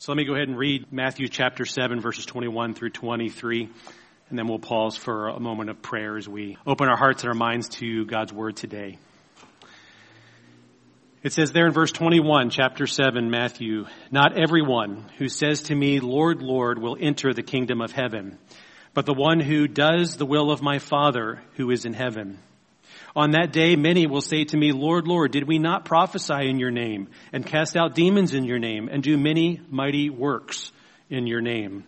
So let me go ahead and read Matthew chapter 7, verses 21 through 23, and then we'll pause for a moment of prayer as we open our hearts and our minds to God's word today. It says there in verse 21, chapter 7, Matthew, Not everyone who says to me, Lord, Lord, will enter the kingdom of heaven, but the one who does the will of my Father who is in heaven. On that day, many will say to me, Lord, Lord, did we not prophesy in your name and cast out demons in your name and do many mighty works in your name?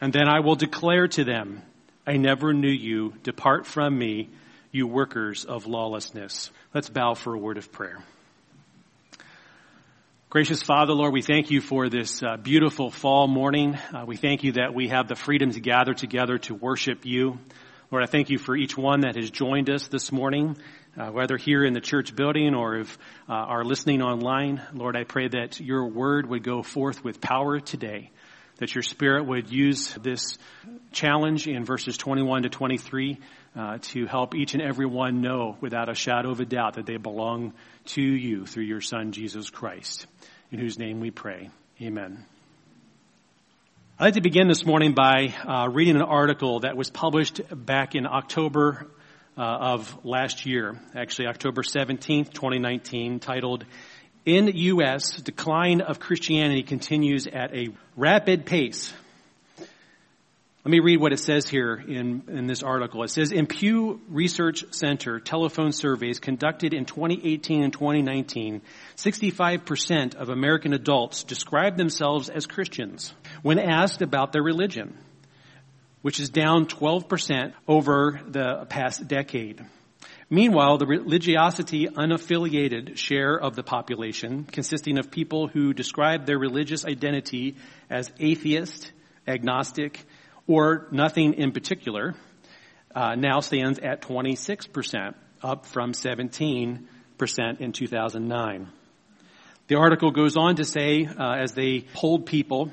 And then I will declare to them, I never knew you. Depart from me, you workers of lawlessness. Let's bow for a word of prayer. Gracious Father, Lord, we thank you for this uh, beautiful fall morning. Uh, we thank you that we have the freedom to gather together to worship you. Lord, I thank you for each one that has joined us this morning, uh, whether here in the church building or if uh, are listening online. Lord, I pray that your word would go forth with power today, that your spirit would use this challenge in verses 21 to 23 uh, to help each and every one know without a shadow of a doubt that they belong to you through your son, Jesus Christ, in whose name we pray. Amen. I'd like to begin this morning by uh, reading an article that was published back in October uh, of last year, actually October 17th, 2019, titled, In U.S., Decline of Christianity Continues at a Rapid Pace let me read what it says here in, in this article. It says, in Pew Research Center telephone surveys conducted in 2018 and 2019, 65% of American adults describe themselves as Christians when asked about their religion, which is down 12% over the past decade. Meanwhile, the religiosity unaffiliated share of the population, consisting of people who describe their religious identity as atheist, agnostic, or nothing in particular, uh, now stands at 26%, up from 17% in 2009. The article goes on to say, uh, as they polled people,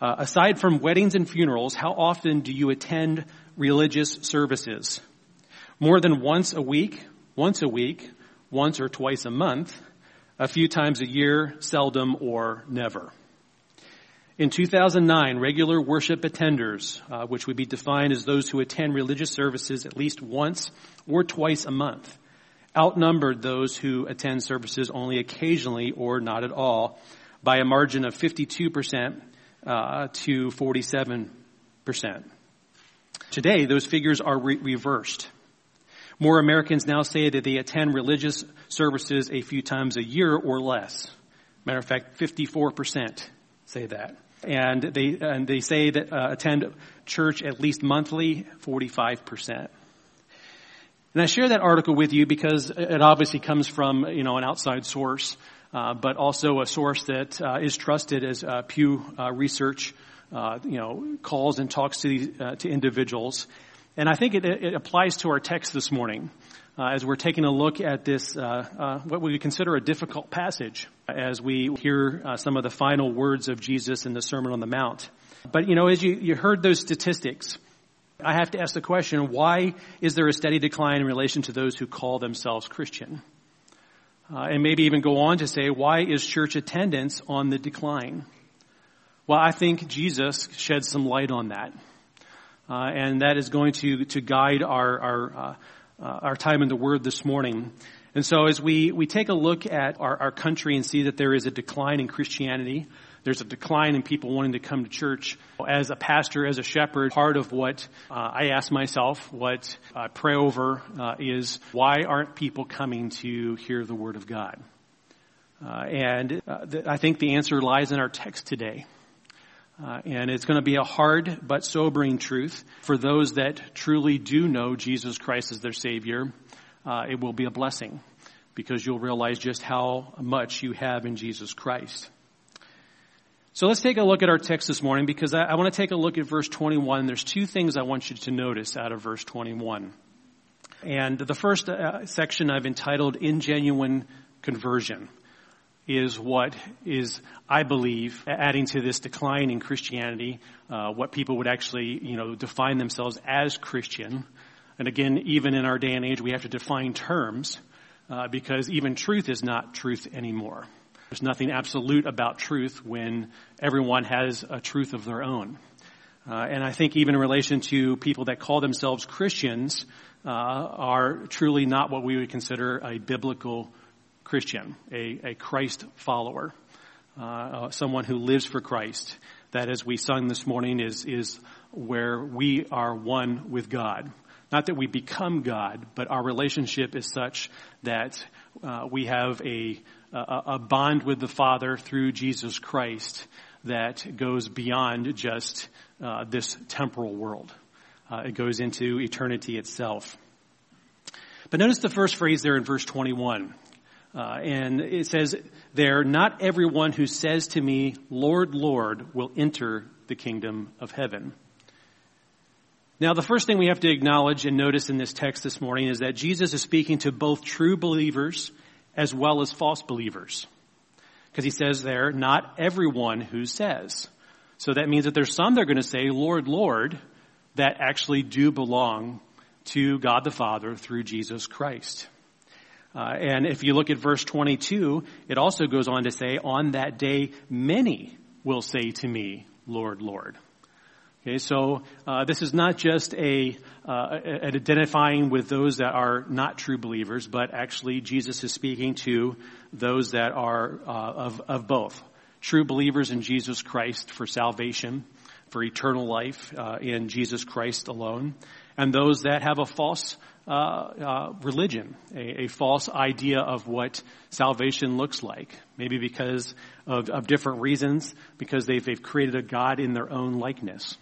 uh, aside from weddings and funerals, how often do you attend religious services? More than once a week, once a week, once or twice a month, a few times a year, seldom or never. In 2009, regular worship attenders, uh, which would be defined as those who attend religious services at least once or twice a month, outnumbered those who attend services only occasionally or not at all by a margin of 52% uh, to 47%. Today, those figures are re- reversed. More Americans now say that they attend religious services a few times a year or less. Matter of fact, 54% say that and they and they say that uh, attend church at least monthly, 45 percent. And I share that article with you because it obviously comes from you know an outside source, uh, but also a source that uh, is trusted as uh, Pew uh, Research, uh, you know, calls and talks to these, to individuals. And I think it, it applies to our text this morning uh, as we're taking a look at this, uh, uh, what we consider a difficult passage as we hear uh, some of the final words of Jesus in the Sermon on the Mount. But you know, as you, you heard those statistics, I have to ask the question, why is there a steady decline in relation to those who call themselves Christian? Uh, and maybe even go on to say, why is church attendance on the decline? Well, I think Jesus sheds some light on that. Uh, and that is going to, to guide our, our, uh, uh, our time in the Word this morning. And so as we, we take a look at our, our country and see that there is a decline in Christianity, there's a decline in people wanting to come to church. As a pastor, as a shepherd, part of what uh, I ask myself, what I pray over, uh, is why aren't people coming to hear the Word of God? Uh, and uh, th- I think the answer lies in our text today. Uh, and it's going to be a hard but sobering truth for those that truly do know Jesus Christ as their Savior. Uh, it will be a blessing because you'll realize just how much you have in Jesus Christ. So let's take a look at our text this morning because I, I want to take a look at verse 21. There's two things I want you to notice out of verse 21. And the first uh, section I've entitled Ingenuine Conversion is what is, I believe, adding to this decline in Christianity, uh, what people would actually, you know, define themselves as Christian. And again, even in our day and age, we have to define terms uh, because even truth is not truth anymore. There's nothing absolute about truth when everyone has a truth of their own. Uh, and I think even in relation to people that call themselves Christians, uh, are truly not what we would consider a biblical Christian, a, a Christ follower, uh, uh, someone who lives for Christ. That, as we sung this morning, is is where we are one with God. Not that we become God, but our relationship is such that uh, we have a, a, a bond with the Father through Jesus Christ that goes beyond just uh, this temporal world. Uh, it goes into eternity itself. But notice the first phrase there in verse 21. Uh, and it says there, not everyone who says to me, Lord, Lord, will enter the kingdom of heaven. Now, the first thing we have to acknowledge and notice in this text this morning is that Jesus is speaking to both true believers as well as false believers. Because he says there, not everyone who says. So that means that there's some that are going to say, Lord, Lord, that actually do belong to God the Father through Jesus Christ. Uh, and if you look at verse 22, it also goes on to say, on that day, many will say to me, Lord, Lord. Okay, so uh, this is not just a uh, identifying with those that are not true believers, but actually Jesus is speaking to those that are uh, of of both true believers in Jesus Christ for salvation, for eternal life uh, in Jesus Christ alone, and those that have a false uh, uh, religion, a, a, false idea of what salvation looks like. Maybe because of, of different reasons, because they've, they've created a God in their own likeness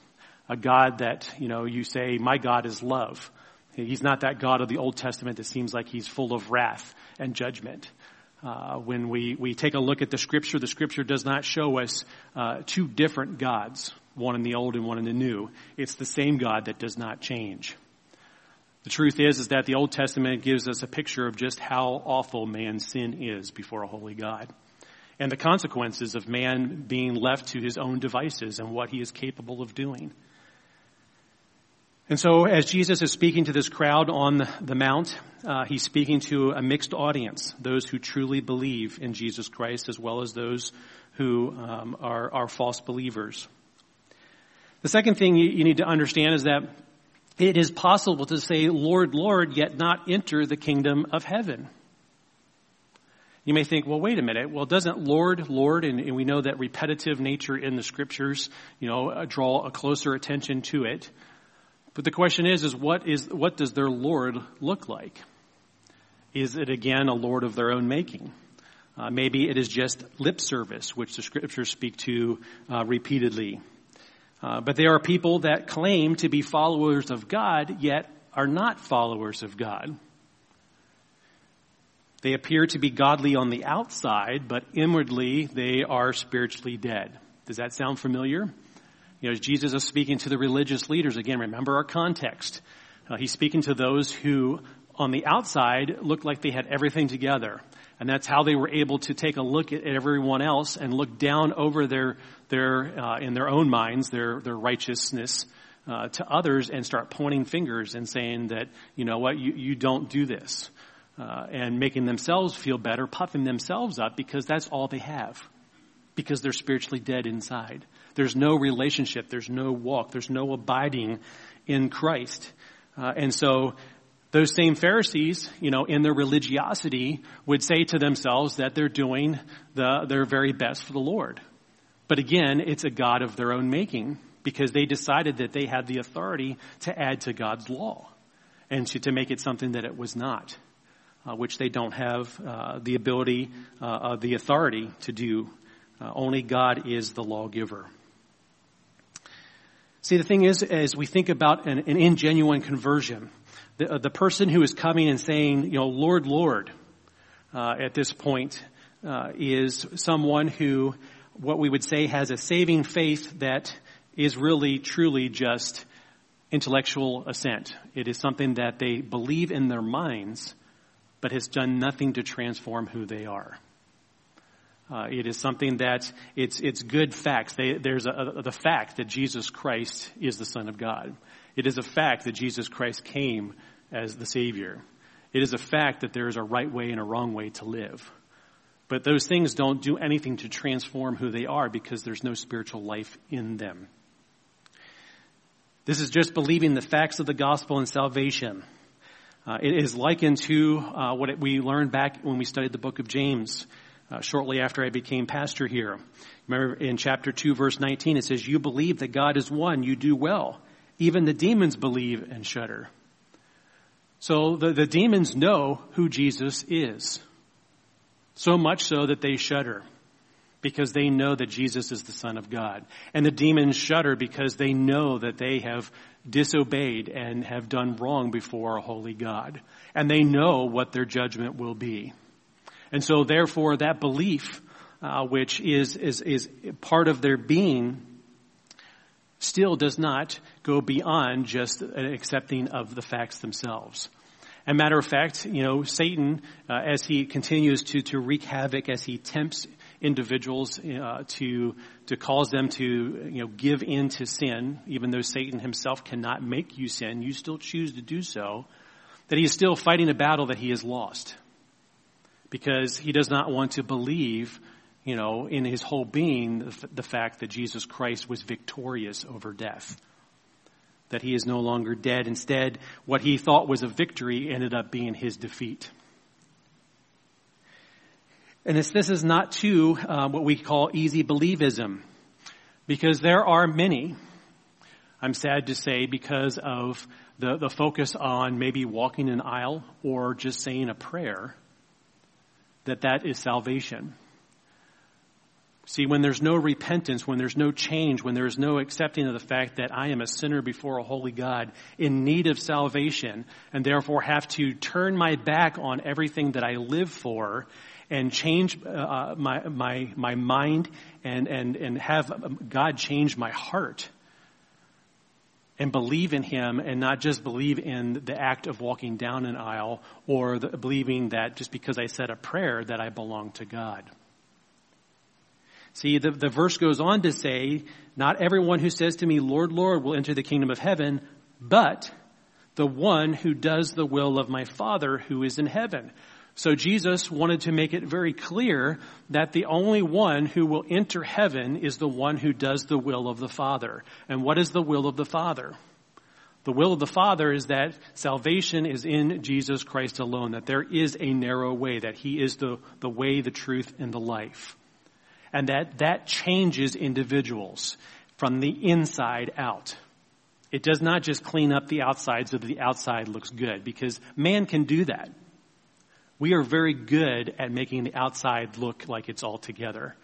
a God that, you know, you say, my God is love. He's not that God of the Old Testament that seems like he's full of wrath and judgment. Uh, when we, we take a look at the scripture, the scripture does not show us uh, two different gods, one in the old and one in the new. It's the same God that does not change. The truth is, is that the Old Testament gives us a picture of just how awful man's sin is before a holy God. And the consequences of man being left to his own devices and what he is capable of doing. And so as Jesus is speaking to this crowd on the mount, uh, he's speaking to a mixed audience, those who truly believe in Jesus Christ as well as those who um, are, are, false believers. The second thing you, need to understand is that it is possible to say, Lord, Lord, yet not enter the kingdom of heaven. You may think, well, wait a minute. Well, doesn't Lord, Lord, and, and we know that repetitive nature in the scriptures, you know, draw a closer attention to it. But the question is, is what is, what does their Lord look like? Is it again a Lord of their own making? Uh, maybe it is just lip service, which the scriptures speak to uh, repeatedly. Uh, but there are people that claim to be followers of God, yet are not followers of God. They appear to be godly on the outside, but inwardly they are spiritually dead. Does that sound familiar? You know, Jesus is speaking to the religious leaders. Again, remember our context. Uh, he's speaking to those who, on the outside, looked like they had everything together. And that's how they were able to take a look at everyone else and look down over their, their, uh, in their own minds, their, their righteousness, uh, to others and start pointing fingers and saying that, you know what, you, you don't do this. Uh, and making themselves feel better, puffing themselves up because that's all they have. Because they're spiritually dead inside. There's no relationship. There's no walk. There's no abiding in Christ. Uh, and so those same Pharisees, you know, in their religiosity would say to themselves that they're doing the, their very best for the Lord. But again, it's a God of their own making because they decided that they had the authority to add to God's law and to, to make it something that it was not, uh, which they don't have uh, the ability, uh, the authority to do. Uh, only God is the lawgiver. See, the thing is, as we think about an, an ingenuine conversion, the, uh, the, person who is coming and saying, you know, Lord, Lord, uh, at this point, uh, is someone who, what we would say, has a saving faith that is really, truly just intellectual assent. It is something that they believe in their minds, but has done nothing to transform who they are. Uh, it is something that it's it's good facts. They, there's a, a, the fact that Jesus Christ is the Son of God. It is a fact that Jesus Christ came as the Savior. It is a fact that there is a right way and a wrong way to live. But those things don't do anything to transform who they are because there's no spiritual life in them. This is just believing the facts of the gospel and salvation. Uh, it is likened to uh, what we learned back when we studied the book of James uh, shortly after I became pastor here. Remember in chapter 2 verse 19 it says, you believe that God is one, you do well. Even the demons believe and shudder. So the, the demons know who Jesus is. So much so that they shudder because they know that Jesus is the Son of God. And the demons shudder because they know that they have disobeyed and have done wrong before a holy God. And they know what their judgment will be. And so therefore that belief, uh, which is, is, is part of their being, still does not go beyond just accepting of the facts themselves. And matter of fact, you know, Satan, uh, as he continues to, to wreak havoc, as he tempts individuals uh, to to cause them to you know give in to sin, even though Satan himself cannot make you sin, you still choose to do so. That he is still fighting a battle that he has lost, because he does not want to believe, you know, in his whole being the, fact that Jesus Christ was victorious over death that he is no longer dead. Instead, what he thought was a victory ended up being his defeat. And this, this is not too uh, what we call easy believism, because there are many, I'm sad to say, because of the, the focus on maybe walking an aisle or just saying a prayer, that that is salvation. See, when there's no repentance, when there's no change, when there's no accepting of the fact that I am a sinner before a holy God in need of salvation and therefore have to turn my back on everything that I live for and change uh, my, my, my mind and, and, and have God change my heart and believe in Him and not just believe in the act of walking down an aisle or the, believing that just because I said a prayer that I belong to God. See, the, the verse goes on to say, not everyone who says to me, Lord, Lord, will enter the kingdom of heaven, but the one who does the will of my Father who is in heaven. So Jesus wanted to make it very clear that the only one who will enter heaven is the one who does the will of the Father. And what is the will of the Father? The will of the Father is that salvation is in Jesus Christ alone, that there is a narrow way, that He is the, the way, the truth, and the life and that that changes individuals from the inside out. It does not just clean up the outside so that the outside looks good because man can do that. We are very good at making the outside look like it's all together.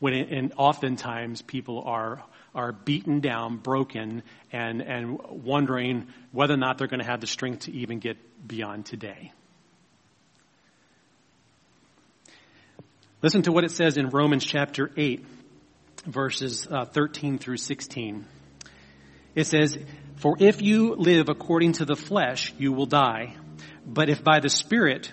When it, and oftentimes people are are beaten down, broken, and and wondering whether or not they're going to have the strength to even get beyond today. Listen to what it says in Romans chapter 8, verses uh, 13 through 16. It says, For if you live according to the flesh, you will die. But if by the Spirit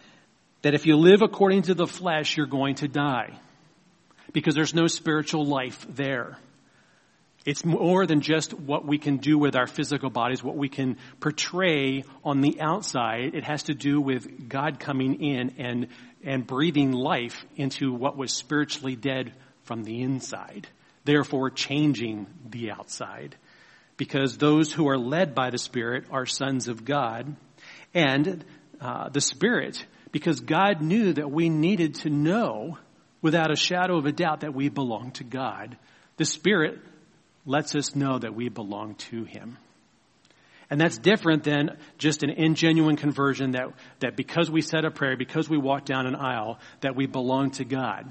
That if you live according to the flesh, you're going to die. Because there's no spiritual life there. It's more than just what we can do with our physical bodies, what we can portray on the outside. It has to do with God coming in and, and breathing life into what was spiritually dead from the inside. Therefore changing the outside. Because those who are led by the Spirit are sons of God. And uh, the Spirit, because God knew that we needed to know without a shadow of a doubt that we belong to God. The Spirit lets us know that we belong to Him. And that's different than just an ingenuine conversion that, that because we said a prayer, because we walked down an aisle, that we belong to God.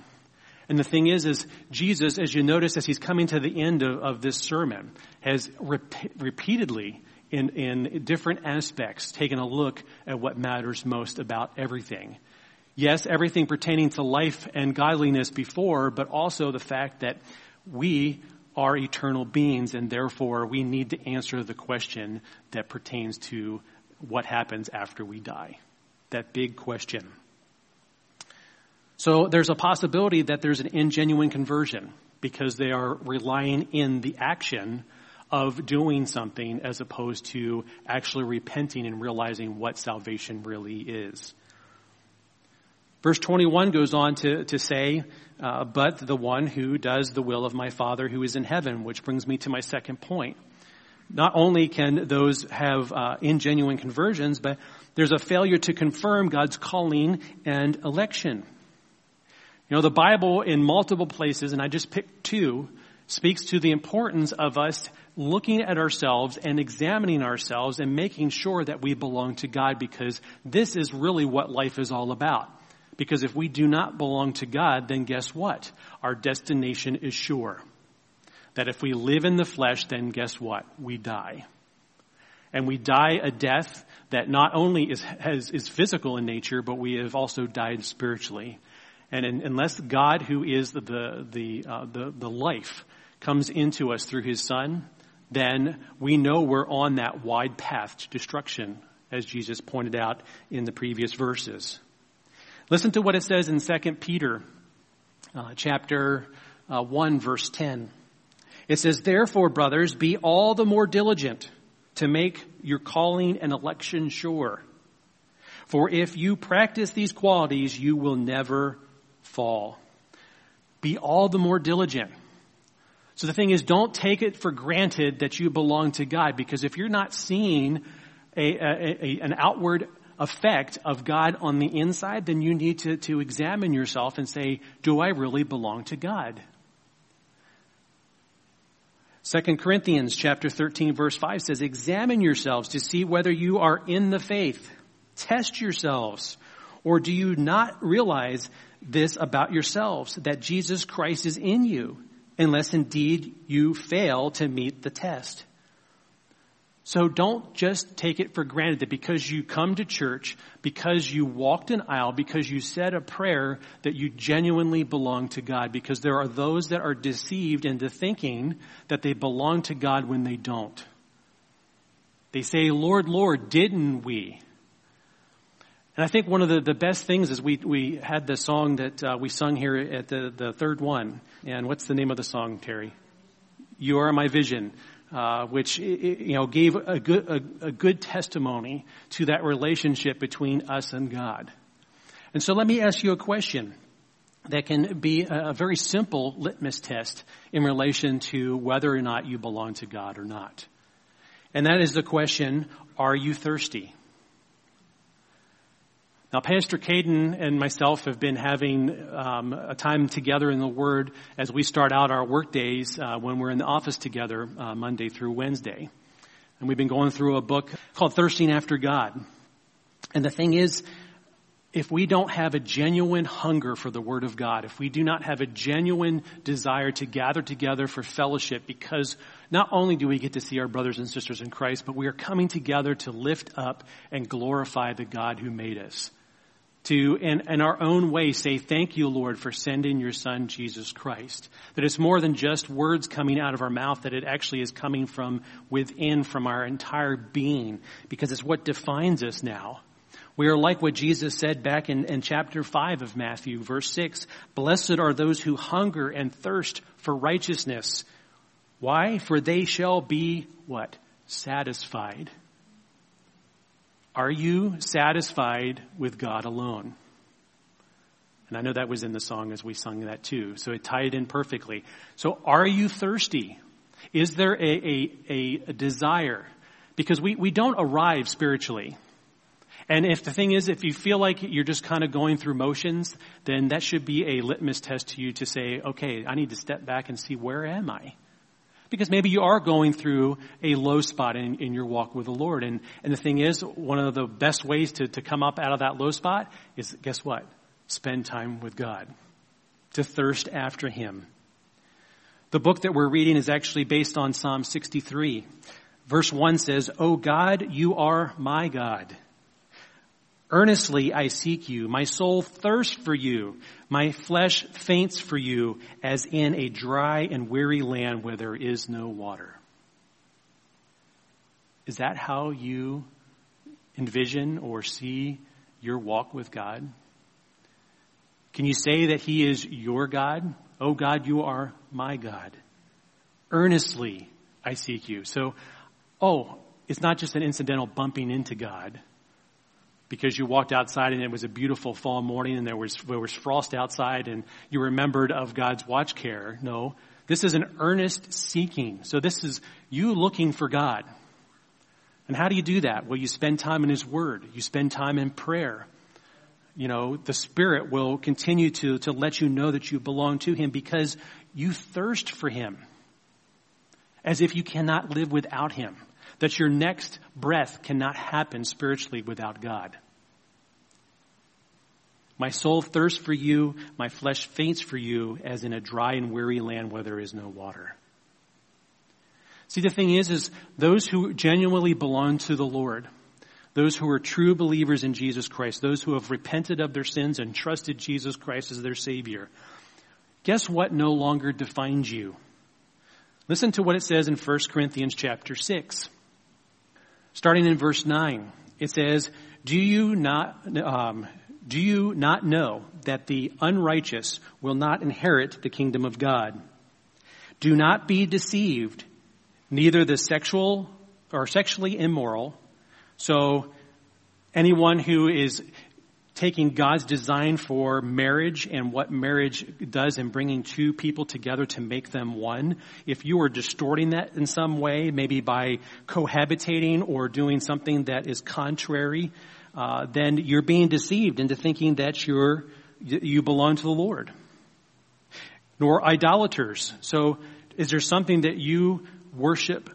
And the thing is, is Jesus, as you notice as he's coming to the end of, of this sermon, has rep- repeatedly in, in different aspects taking a look at what matters most about everything. Yes, everything pertaining to life and godliness before, but also the fact that we are eternal beings and therefore we need to answer the question that pertains to what happens after we die. That big question. So there's a possibility that there's an ingenuine conversion because they are relying in the action of doing something as opposed to actually repenting and realizing what salvation really is. Verse 21 goes on to, to say, uh, but the one who does the will of my Father who is in heaven, which brings me to my second point. Not only can those have uh, ingenuine conversions, but there's a failure to confirm God's calling and election. You know, the Bible in multiple places, and I just picked two, speaks to the importance of us looking at ourselves and examining ourselves and making sure that we belong to God because this is really what life is all about. Because if we do not belong to God, then guess what? Our destination is sure. That if we live in the flesh, then guess what? We die. And we die a death that not only is, has, is physical in nature, but we have also died spiritually. And in, unless God, who is the, the, uh, the, the life, comes into us through his son, then we know we're on that wide path to destruction, as Jesus pointed out in the previous verses. Listen to what it says in 2 Peter uh, chapter uh, 1 verse 10. It says, Therefore, brothers, be all the more diligent to make your calling and election sure. For if you practice these qualities, you will never fall. Be all the more diligent. So the thing is, don't take it for granted that you belong to God, because if you're not seeing a, a, a, an outward effect of God on the inside, then you need to, to examine yourself and say, do I really belong to God? 2 Corinthians chapter 13 verse 5 says, examine yourselves to see whether you are in the faith. Test yourselves. Or do you not realize this about yourselves, that Jesus Christ is in you, unless indeed you fail to meet the test? So don't just take it for granted that because you come to church, because you walked an aisle, because you said a prayer, that you genuinely belong to God. Because there are those that are deceived into thinking that they belong to God when they don't. They say, Lord, Lord, didn't we? And I think one of the, the best things is we, we had the song that uh, we sung here at the, the third one. And what's the name of the song, Terry? You are my vision uh, which you know gave a good a, a good testimony to that relationship between us and God. And so, let me ask you a question that can be a very simple litmus test in relation to whether or not you belong to God or not. And that is the question, are you thirsty? Now, Pastor Caden and myself have been having um, a time together in the Word as we start out our work days uh, when we're in the office together uh, Monday through Wednesday. And we've been going through a book called Thirsting After God. And the thing is, if we don't have a genuine hunger for the Word of God, if we do not have a genuine desire to gather together for fellowship, because not only do we get to see our brothers and sisters in Christ, but we are coming together to lift up and glorify the God who made us to, in, in our own way, say, thank you, Lord, for sending your son, Jesus Christ. That it's more than just words coming out of our mouth, that it actually is coming from within, from our entire being, because it's what defines us now. We are like what Jesus said back in, in chapter 5 of Matthew, verse 6. Blessed are those who hunger and thirst for righteousness. Why? For they shall be what? Satisfied. Are you satisfied with God alone? And I know that was in the song as we sung that too. So it tied in perfectly. So are you thirsty? Is there a, a, a, desire? Because we, we don't arrive spiritually. And if the thing is, if you feel like you're just kind of going through motions, then that should be a litmus test to you to say, okay, I need to step back and see where am I? Because maybe you are going through a low spot in, in your walk with the Lord. And, and the thing is, one of the best ways to, to come up out of that low spot is, guess what? Spend time with God. To thirst after Him. The book that we're reading is actually based on Psalm 63. Verse 1 says, O God, you are my God. Earnestly I seek you. My soul thirsts for you. My flesh faints for you as in a dry and weary land where there is no water. Is that how you envision or see your walk with God? Can you say that He is your God? Oh God, you are my God. Earnestly I seek you. So, oh, it's not just an incidental bumping into God because you walked outside and it was a beautiful fall morning and there was, there was frost outside and you remembered of God's watch care. No, this is an earnest seeking. So this is you looking for God. And how do you do that? Well, you spend time in His Word. You spend time in prayer. You know, the Spirit will continue to, to let you know that you belong to Him because you thirst for Him. As if you cannot live without Him that your next breath cannot happen spiritually without God. My soul thirsts for you, my flesh faints for you, as in a dry and weary land where there is no water. See, the thing is, is those who genuinely belong to the Lord, those who are true believers in Jesus Christ, those who have repented of their sins and trusted Jesus Christ as their Savior, guess what no longer defines you? Listen to what it says in 1 Corinthians chapter 6. Starting in verse 9, it says, Do you not, um, do you not know that the unrighteous will not inherit the kingdom of God? Do not be deceived, neither the sexual or sexually immoral. So anyone who is taking God's design for marriage and what marriage does in bringing two people together to make them one, if you are distorting that in some way, maybe by cohabitating or doing something that is contrary, uh, then you're being deceived into thinking that you're you belong to the Lord. Nor idolaters. So, is there something that you worship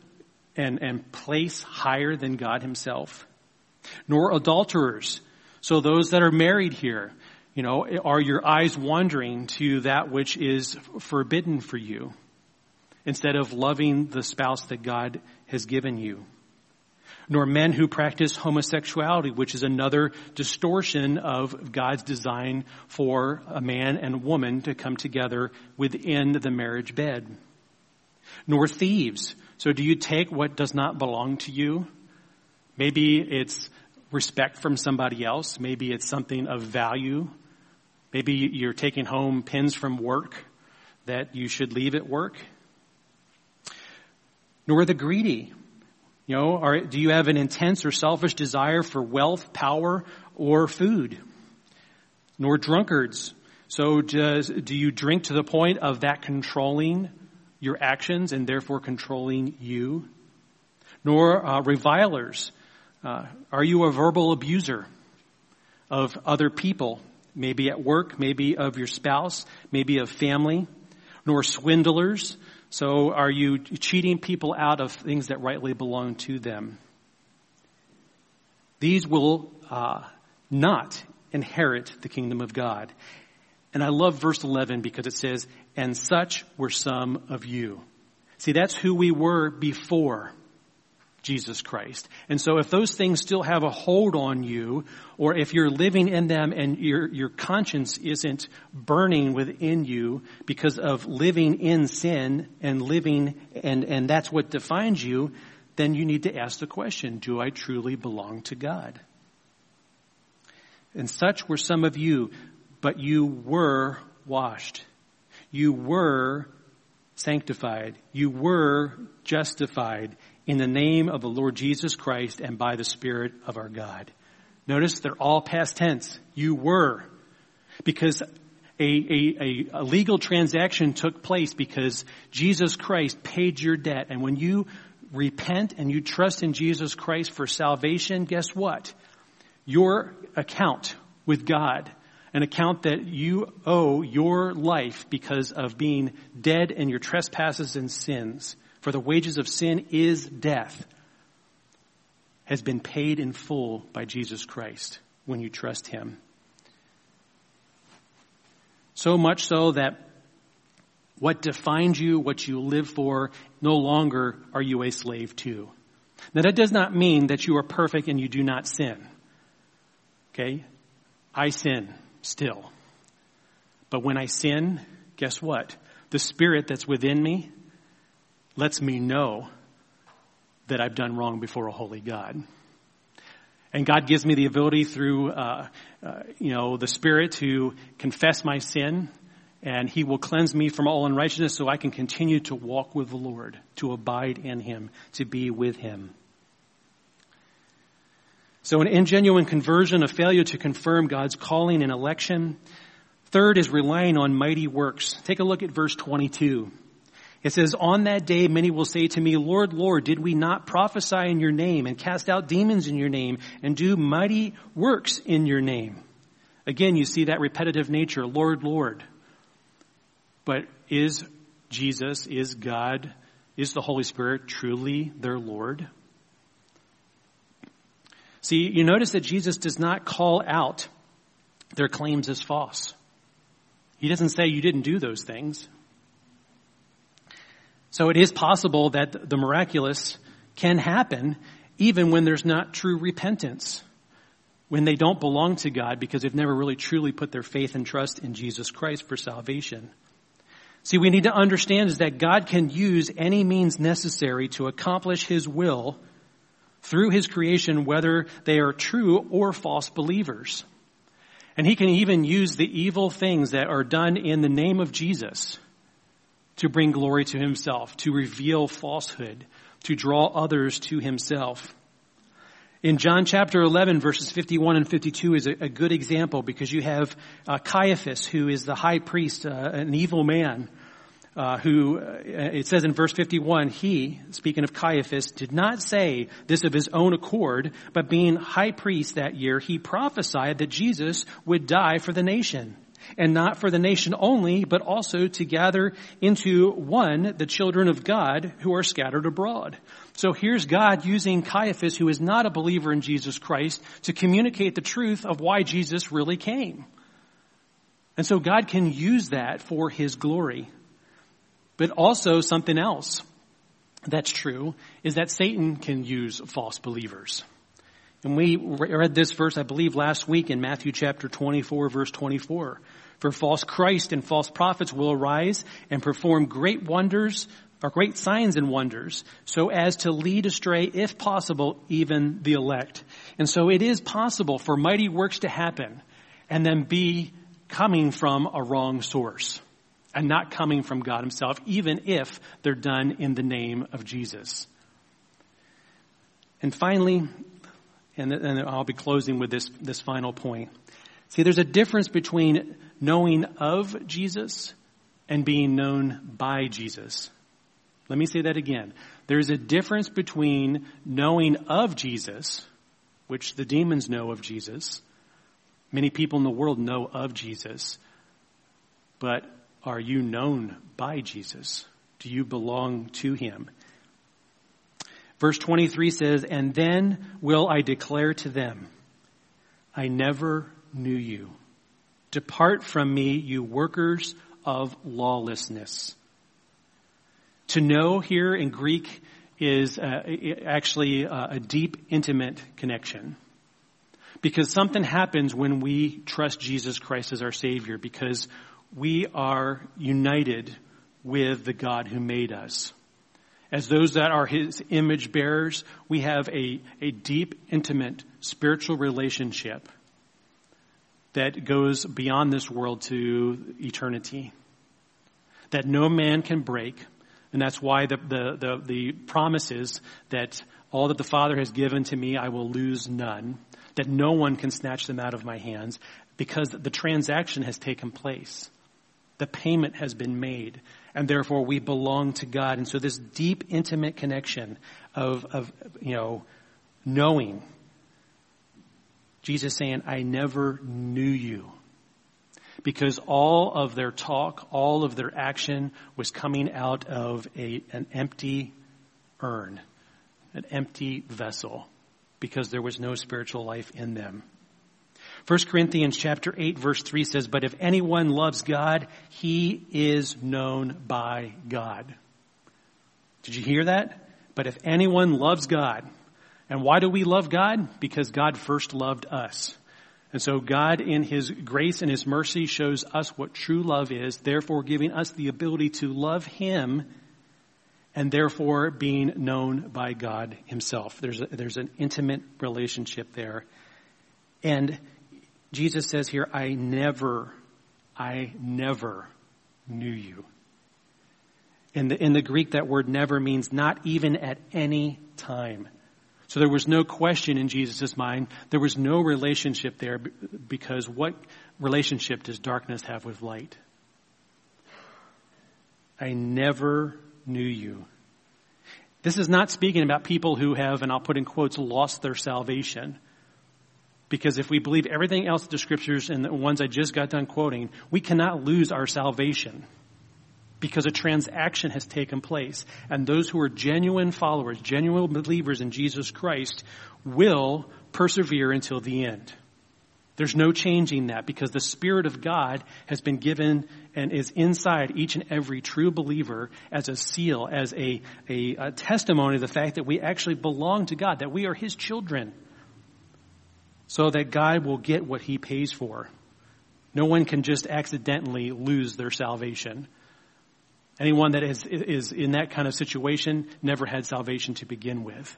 and and place higher than God Himself? Nor adulterers so those that are married here, you know, are your eyes wandering to that which is forbidden for you instead of loving the spouse that God has given you? Nor men who practice homosexuality, which is another distortion of God's design for a man and woman to come together within the marriage bed. Nor thieves. So do you take what does not belong to you? Maybe it's respect from somebody else. Maybe it's something of value. Maybe you're taking home pins from work that you should leave at work. Nor the greedy. You know, are, do you have an intense or selfish desire for wealth, power, or food? Nor drunkards. So does, do you drink to the point of that controlling your actions and therefore controlling you? Nor uh, revilers. Uh, are you a verbal abuser of other people? Maybe at work, maybe of your spouse, maybe of family, nor swindlers. So are you cheating people out of things that rightly belong to them? These will uh, not inherit the kingdom of God. And I love verse 11 because it says, and such were some of you. See, that's who we were before. Jesus Christ. And so if those things still have a hold on you, or if you're living in them and your, your conscience isn't burning within you because of living in sin and living, and, and that's what defines you, then you need to ask the question, do I truly belong to God? And such were some of you, but you were washed. You were sanctified. You were justified in the name of the Lord Jesus Christ and by the Spirit of our God. Notice they're all past tense. You were. Because a, a, a, legal transaction took place because Jesus Christ paid your debt. And when you repent and you trust in Jesus Christ for salvation, guess what? Your account with God, an account that you owe your life because of being dead in your trespasses and sins, for the wages of sin is death, has been paid in full by Jesus Christ when you trust Him. So much so that what defines you, what you live for, no longer are you a slave to. Now that does not mean that you are perfect and you do not sin. Okay? I sin still. But when I sin, guess what? The spirit that's within me lets me know that I've done wrong before a holy God. And God gives me the ability through, uh, uh, you know, the Spirit to confess my sin, and He will cleanse me from all unrighteousness so I can continue to walk with the Lord, to abide in Him, to be with Him. So an ingenuine conversion, a failure to confirm God's calling and election. Third is relying on mighty works. Take a look at verse 22. It says, on that day many will say to me, Lord, Lord, did we not prophesy in your name and cast out demons in your name and do mighty works in your name? Again, you see that repetitive nature, Lord, Lord. But is Jesus, is God, is the Holy Spirit truly their Lord? See, you notice that Jesus does not call out their claims as false. He doesn't say you didn't do those things. So it is possible that the miraculous can happen even when there's not true repentance, when they don't belong to God because they've never really truly put their faith and trust in Jesus Christ for salvation. See, we need to understand is that God can use any means necessary to accomplish His will through His creation, whether they are true or false believers. And He can even use the evil things that are done in the name of Jesus to bring glory to himself, to reveal falsehood, to draw others to himself. In John chapter 11 verses 51 and 52 is a, a good example because you have uh, Caiaphas who is the high priest, uh, an evil man, uh, who, uh, it says in verse 51, he, speaking of Caiaphas, did not say this of his own accord, but being high priest that year, he prophesied that Jesus would die for the nation and not for the nation only, but also to gather into one the children of God who are scattered abroad. So here's God using Caiaphas, who is not a believer in Jesus Christ, to communicate the truth of why Jesus really came. And so God can use that for His glory. But also something else that's true is that Satan can use false believers. And we read this verse, I believe, last week in Matthew chapter 24, verse 24. For false Christ and false prophets will arise and perform great wonders or great signs and wonders so as to lead astray, if possible, even the elect. And so it is possible for mighty works to happen and then be coming from a wrong source and not coming from God himself, even if they're done in the name of Jesus. And finally, and, and I'll be closing with this, this final point. See, there's a difference between knowing of Jesus and being known by Jesus. Let me say that again. There's a difference between knowing of Jesus, which the demons know of Jesus. Many people in the world know of Jesus. But are you known by Jesus? Do you belong to him? Verse 23 says, And then will I declare to them, I never knew you. Depart from me, you workers of lawlessness. To know here in Greek is uh, actually uh, a deep, intimate connection. Because something happens when we trust Jesus Christ as our Savior, because we are united with the God who made us. As those that are His image bearers, we have a, a deep, intimate spiritual relationship that goes beyond this world to eternity. That no man can break. And that's why the, the, the, the that all that the Father has given to me, I will lose none. That no one can snatch them out of my hands because the transaction has taken place. The payment has been made and therefore we belong to God. And so this deep, intimate connection of, of, you know, knowing Jesus saying, I never knew you. Because all of their talk, all of their action was coming out of a, an empty urn, an empty vessel, because there was no spiritual life in them. 1 Corinthians chapter 8 verse 3 says, But if anyone loves God, he is known by God. Did you hear that? But if anyone loves God, and why do we love God? Because God first loved us. And so God in His grace and His mercy shows us what true love is, therefore giving us the ability to love Him and therefore being known by God Himself. There's, a, there's an intimate relationship there. And Jesus says here, I never, I never knew you. In the, in the Greek, that word never means not even at any time. So there was no question in Jesus' mind. There was no relationship there because what relationship does darkness have with light? I never knew you. This is not speaking about people who have, and I'll put in quotes, lost their salvation. Because if we believe everything else the scriptures and the ones I just got done quoting, we cannot lose our salvation because a transaction has taken place. And those who are genuine followers, genuine believers in Jesus Christ will persevere until the end. There's no changing that because the Spirit of God has been given and is inside each and every true believer as a seal, as a, a, a testimony of the fact that we actually belong to God, that we are His children, so that God will get what He pays for. No one can just accidentally lose their salvation. Anyone that is, is in that kind of situation never had salvation to begin with.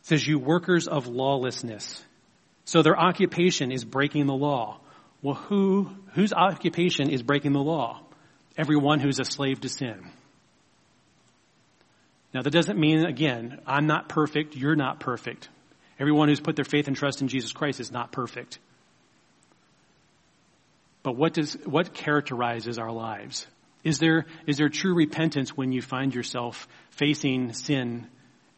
It says, you workers of lawlessness. So their occupation is breaking the law. Well, who, whose occupation is breaking the law? Everyone who's a slave to sin. Now that doesn't mean, again, I'm not perfect, you're not perfect. Everyone who's put their faith and trust in Jesus Christ is not perfect. But what does, what characterizes our lives? Is there, is there true repentance when you find yourself facing sin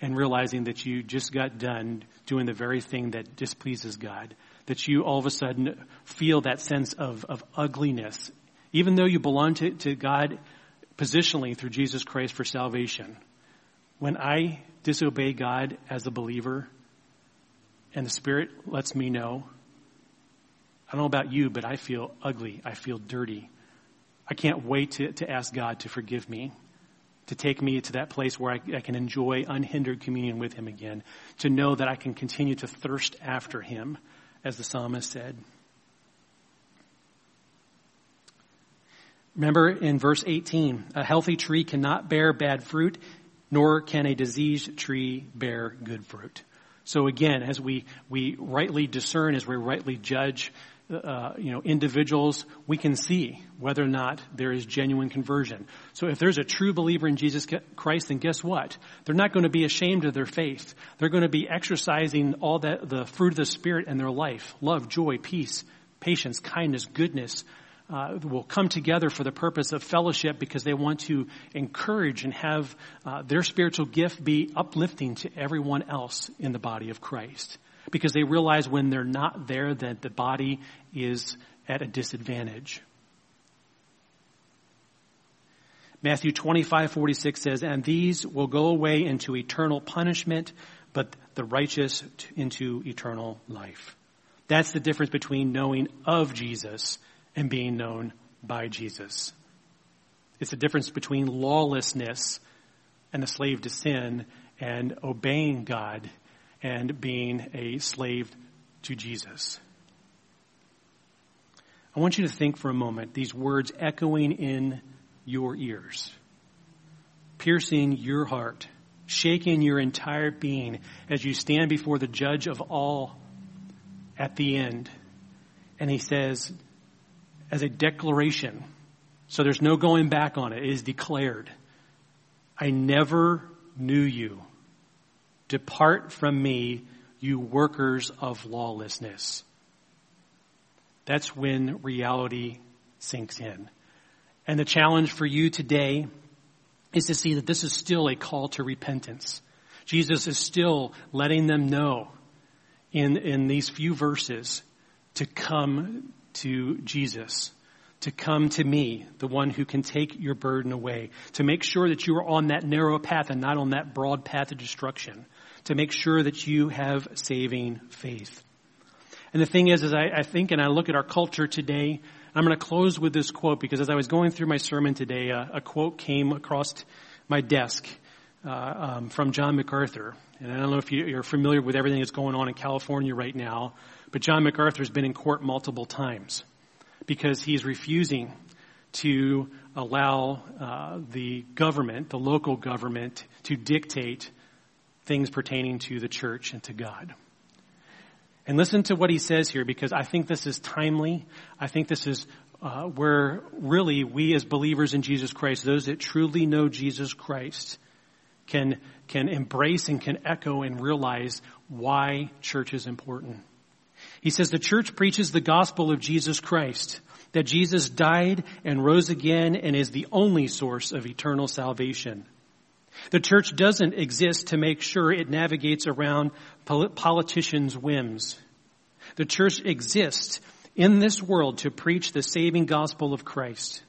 and realizing that you just got done doing the very thing that displeases God? That you all of a sudden feel that sense of, of ugliness, even though you belong to, to God positionally through Jesus Christ for salvation. When I disobey God as a believer and the Spirit lets me know, don't know about you, but I feel ugly. I feel dirty. I can't wait to, to ask God to forgive me, to take me to that place where I, I can enjoy unhindered communion with Him again, to know that I can continue to thirst after Him, as the psalmist said. Remember in verse 18, a healthy tree cannot bear bad fruit, nor can a diseased tree bear good fruit. So again, as we, we rightly discern, as we rightly judge uh, you know, individuals, we can see whether or not there is genuine conversion. So if there's a true believer in Jesus Christ, then guess what? They're not going to be ashamed of their faith. They're going to be exercising all that, the fruit of the Spirit in their life. Love, joy, peace, patience, kindness, goodness, uh, will come together for the purpose of fellowship because they want to encourage and have uh, their spiritual gift be uplifting to everyone else in the body of Christ because they realize when they're not there that the body is at a disadvantage. Matthew 25, 46 says, And these will go away into eternal punishment, but the righteous into eternal life. That's the difference between knowing of Jesus and being known by Jesus. It's the difference between lawlessness and a slave to sin and obeying God and being a slave to Jesus. I want you to think for a moment, these words echoing in your ears, piercing your heart, shaking your entire being as you stand before the judge of all at the end. And he says, as a declaration, so there's no going back on it, it is declared, I never knew you. Depart from me, you workers of lawlessness. That's when reality sinks in. And the challenge for you today is to see that this is still a call to repentance. Jesus is still letting them know in, in these few verses to come to Jesus, to come to me, the one who can take your burden away, to make sure that you are on that narrow path and not on that broad path of destruction to make sure that you have saving faith. And the thing is, is I, I think and I look at our culture today, I'm going to close with this quote because as I was going through my sermon today, a, a quote came across my desk uh, um, from John MacArthur. And I don't know if you're familiar with everything that's going on in California right now, but John MacArthur has been in court multiple times because he's refusing to allow uh, the government, the local government, to dictate things pertaining to the church and to God. And listen to what he says here because I think this is timely. I think this is uh, where really we as believers in Jesus Christ, those that truly know Jesus Christ, can, can embrace and can echo and realize why church is important. He says the church preaches the gospel of Jesus Christ, that Jesus died and rose again and is the only source of eternal salvation. The church doesn't exist to make sure it navigates around politicians' whims. The church exists in this world to preach the saving gospel of Christ.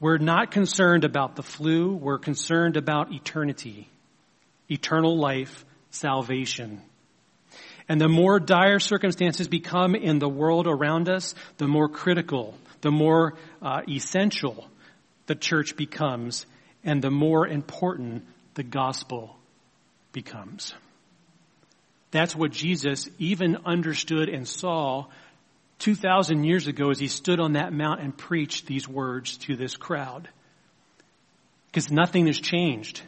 We're not concerned about the flu. We're concerned about eternity, eternal life, salvation. And the more dire circumstances become in the world around us, the more critical, the more uh, essential the church becomes, and the more important the gospel becomes. That's what Jesus even understood and saw 2,000 years ago as he stood on that mount and preached these words to this crowd. Because nothing has changed.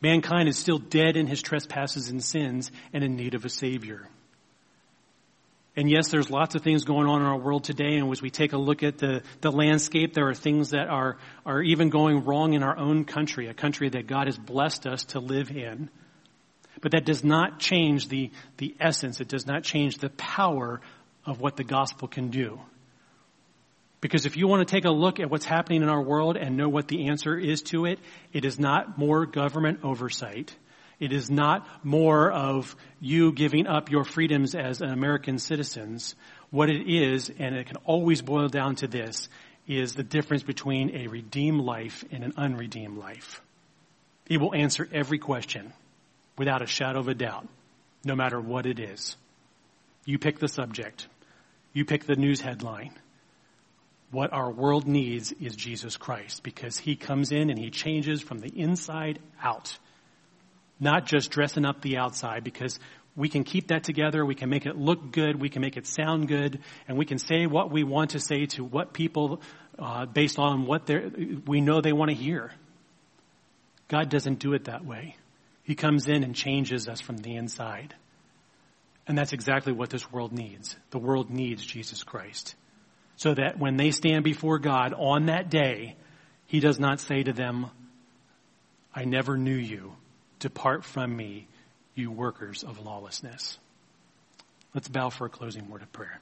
Mankind is still dead in his trespasses and sins and in need of a Savior. And yes, there's lots of things going on in our world today, and as we take a look at the, the landscape, there are things that are, are even going wrong in our own country, a country that God has blessed us to live in. But that does not change the, the essence, it does not change the power of what the gospel can do. Because if you want to take a look at what's happening in our world and know what the answer is to it, it is not more government oversight. It is not more of you giving up your freedoms as an American citizens. What it is, and it can always boil down to this, is the difference between a redeemed life and an unredeemed life. It will answer every question without a shadow of a doubt, no matter what it is. You pick the subject. You pick the news headline. What our world needs is Jesus Christ because he comes in and he changes from the inside out. Not just dressing up the outside because we can keep that together, we can make it look good, we can make it sound good, and we can say what we want to say to what people, uh, based on what we know they want to hear. God doesn't do it that way. He comes in and changes us from the inside. And that's exactly what this world needs. The world needs Jesus Christ. So that when they stand before God on that day, He does not say to them, I never knew you. Depart from me, you workers of lawlessness. Let's bow for a closing word of prayer.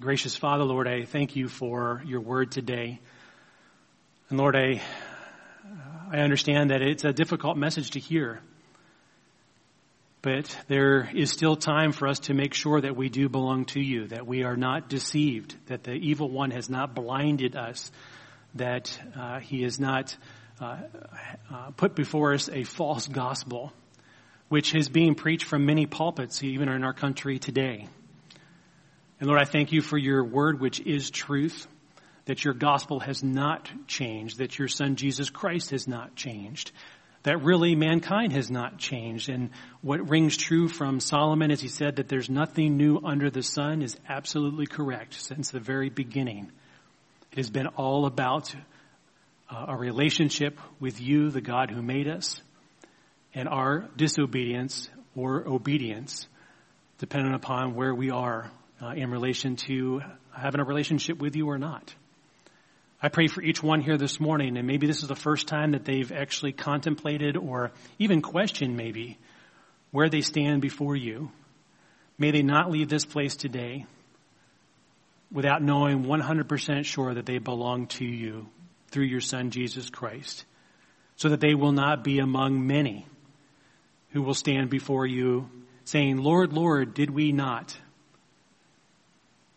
Gracious Father, Lord, I thank you for your word today. And Lord, I I understand that it's a difficult message to hear. But there is still time for us to make sure that we do belong to you, that we are not deceived, that the evil one has not blinded us, that uh, he has not uh, uh, put before us a false gospel, which is being preached from many pulpits, even in our country today. And Lord, I thank you for your word, which is truth that your gospel has not changed, that your son Jesus Christ has not changed, that really mankind has not changed. And what rings true from Solomon as he said that there's nothing new under the sun is absolutely correct since the very beginning. It has been all about uh, a relationship with you, the God who made us, and our disobedience or obedience, depending upon where we are uh, in relation to having a relationship with you or not. I pray for each one here this morning, and maybe this is the first time that they've actually contemplated or even questioned maybe where they stand before you. May they not leave this place today without knowing 100% sure that they belong to you through your son Jesus Christ, so that they will not be among many who will stand before you saying, Lord, Lord, did we not?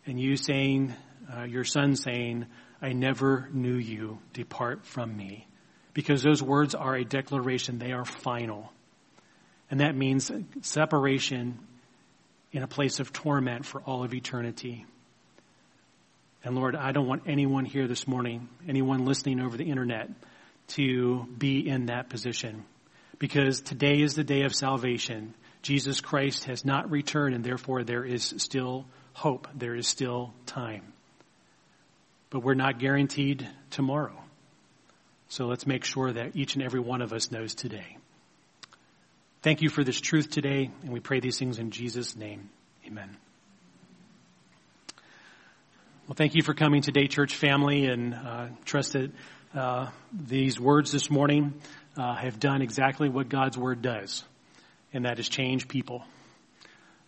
And you saying, uh, your son saying, I never knew you. Depart from me. Because those words are a declaration. They are final. And that means separation in a place of torment for all of eternity. And Lord, I don't want anyone here this morning, anyone listening over the internet, to be in that position. Because today is the day of salvation. Jesus Christ has not returned and therefore there is still hope. There is still time. But we're not guaranteed tomorrow. So let's make sure that each and every one of us knows today. Thank you for this truth today, and we pray these things in Jesus' name. Amen. Well, thank you for coming today, church family, and uh, trust that uh, these words this morning uh, have done exactly what God's word does, and that is change people.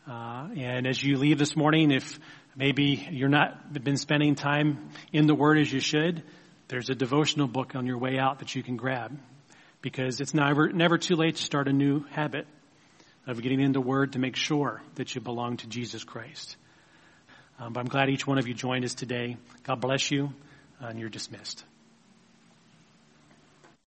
Uh, and as you leave this morning, if maybe you're not been spending time in the Word as you should, there's a devotional book on your way out that you can grab because it's never, never too late to start a new habit of getting into Word to make sure that you belong to Jesus Christ. Um, but I'm glad each one of you joined us today. God bless you, and you're dismissed.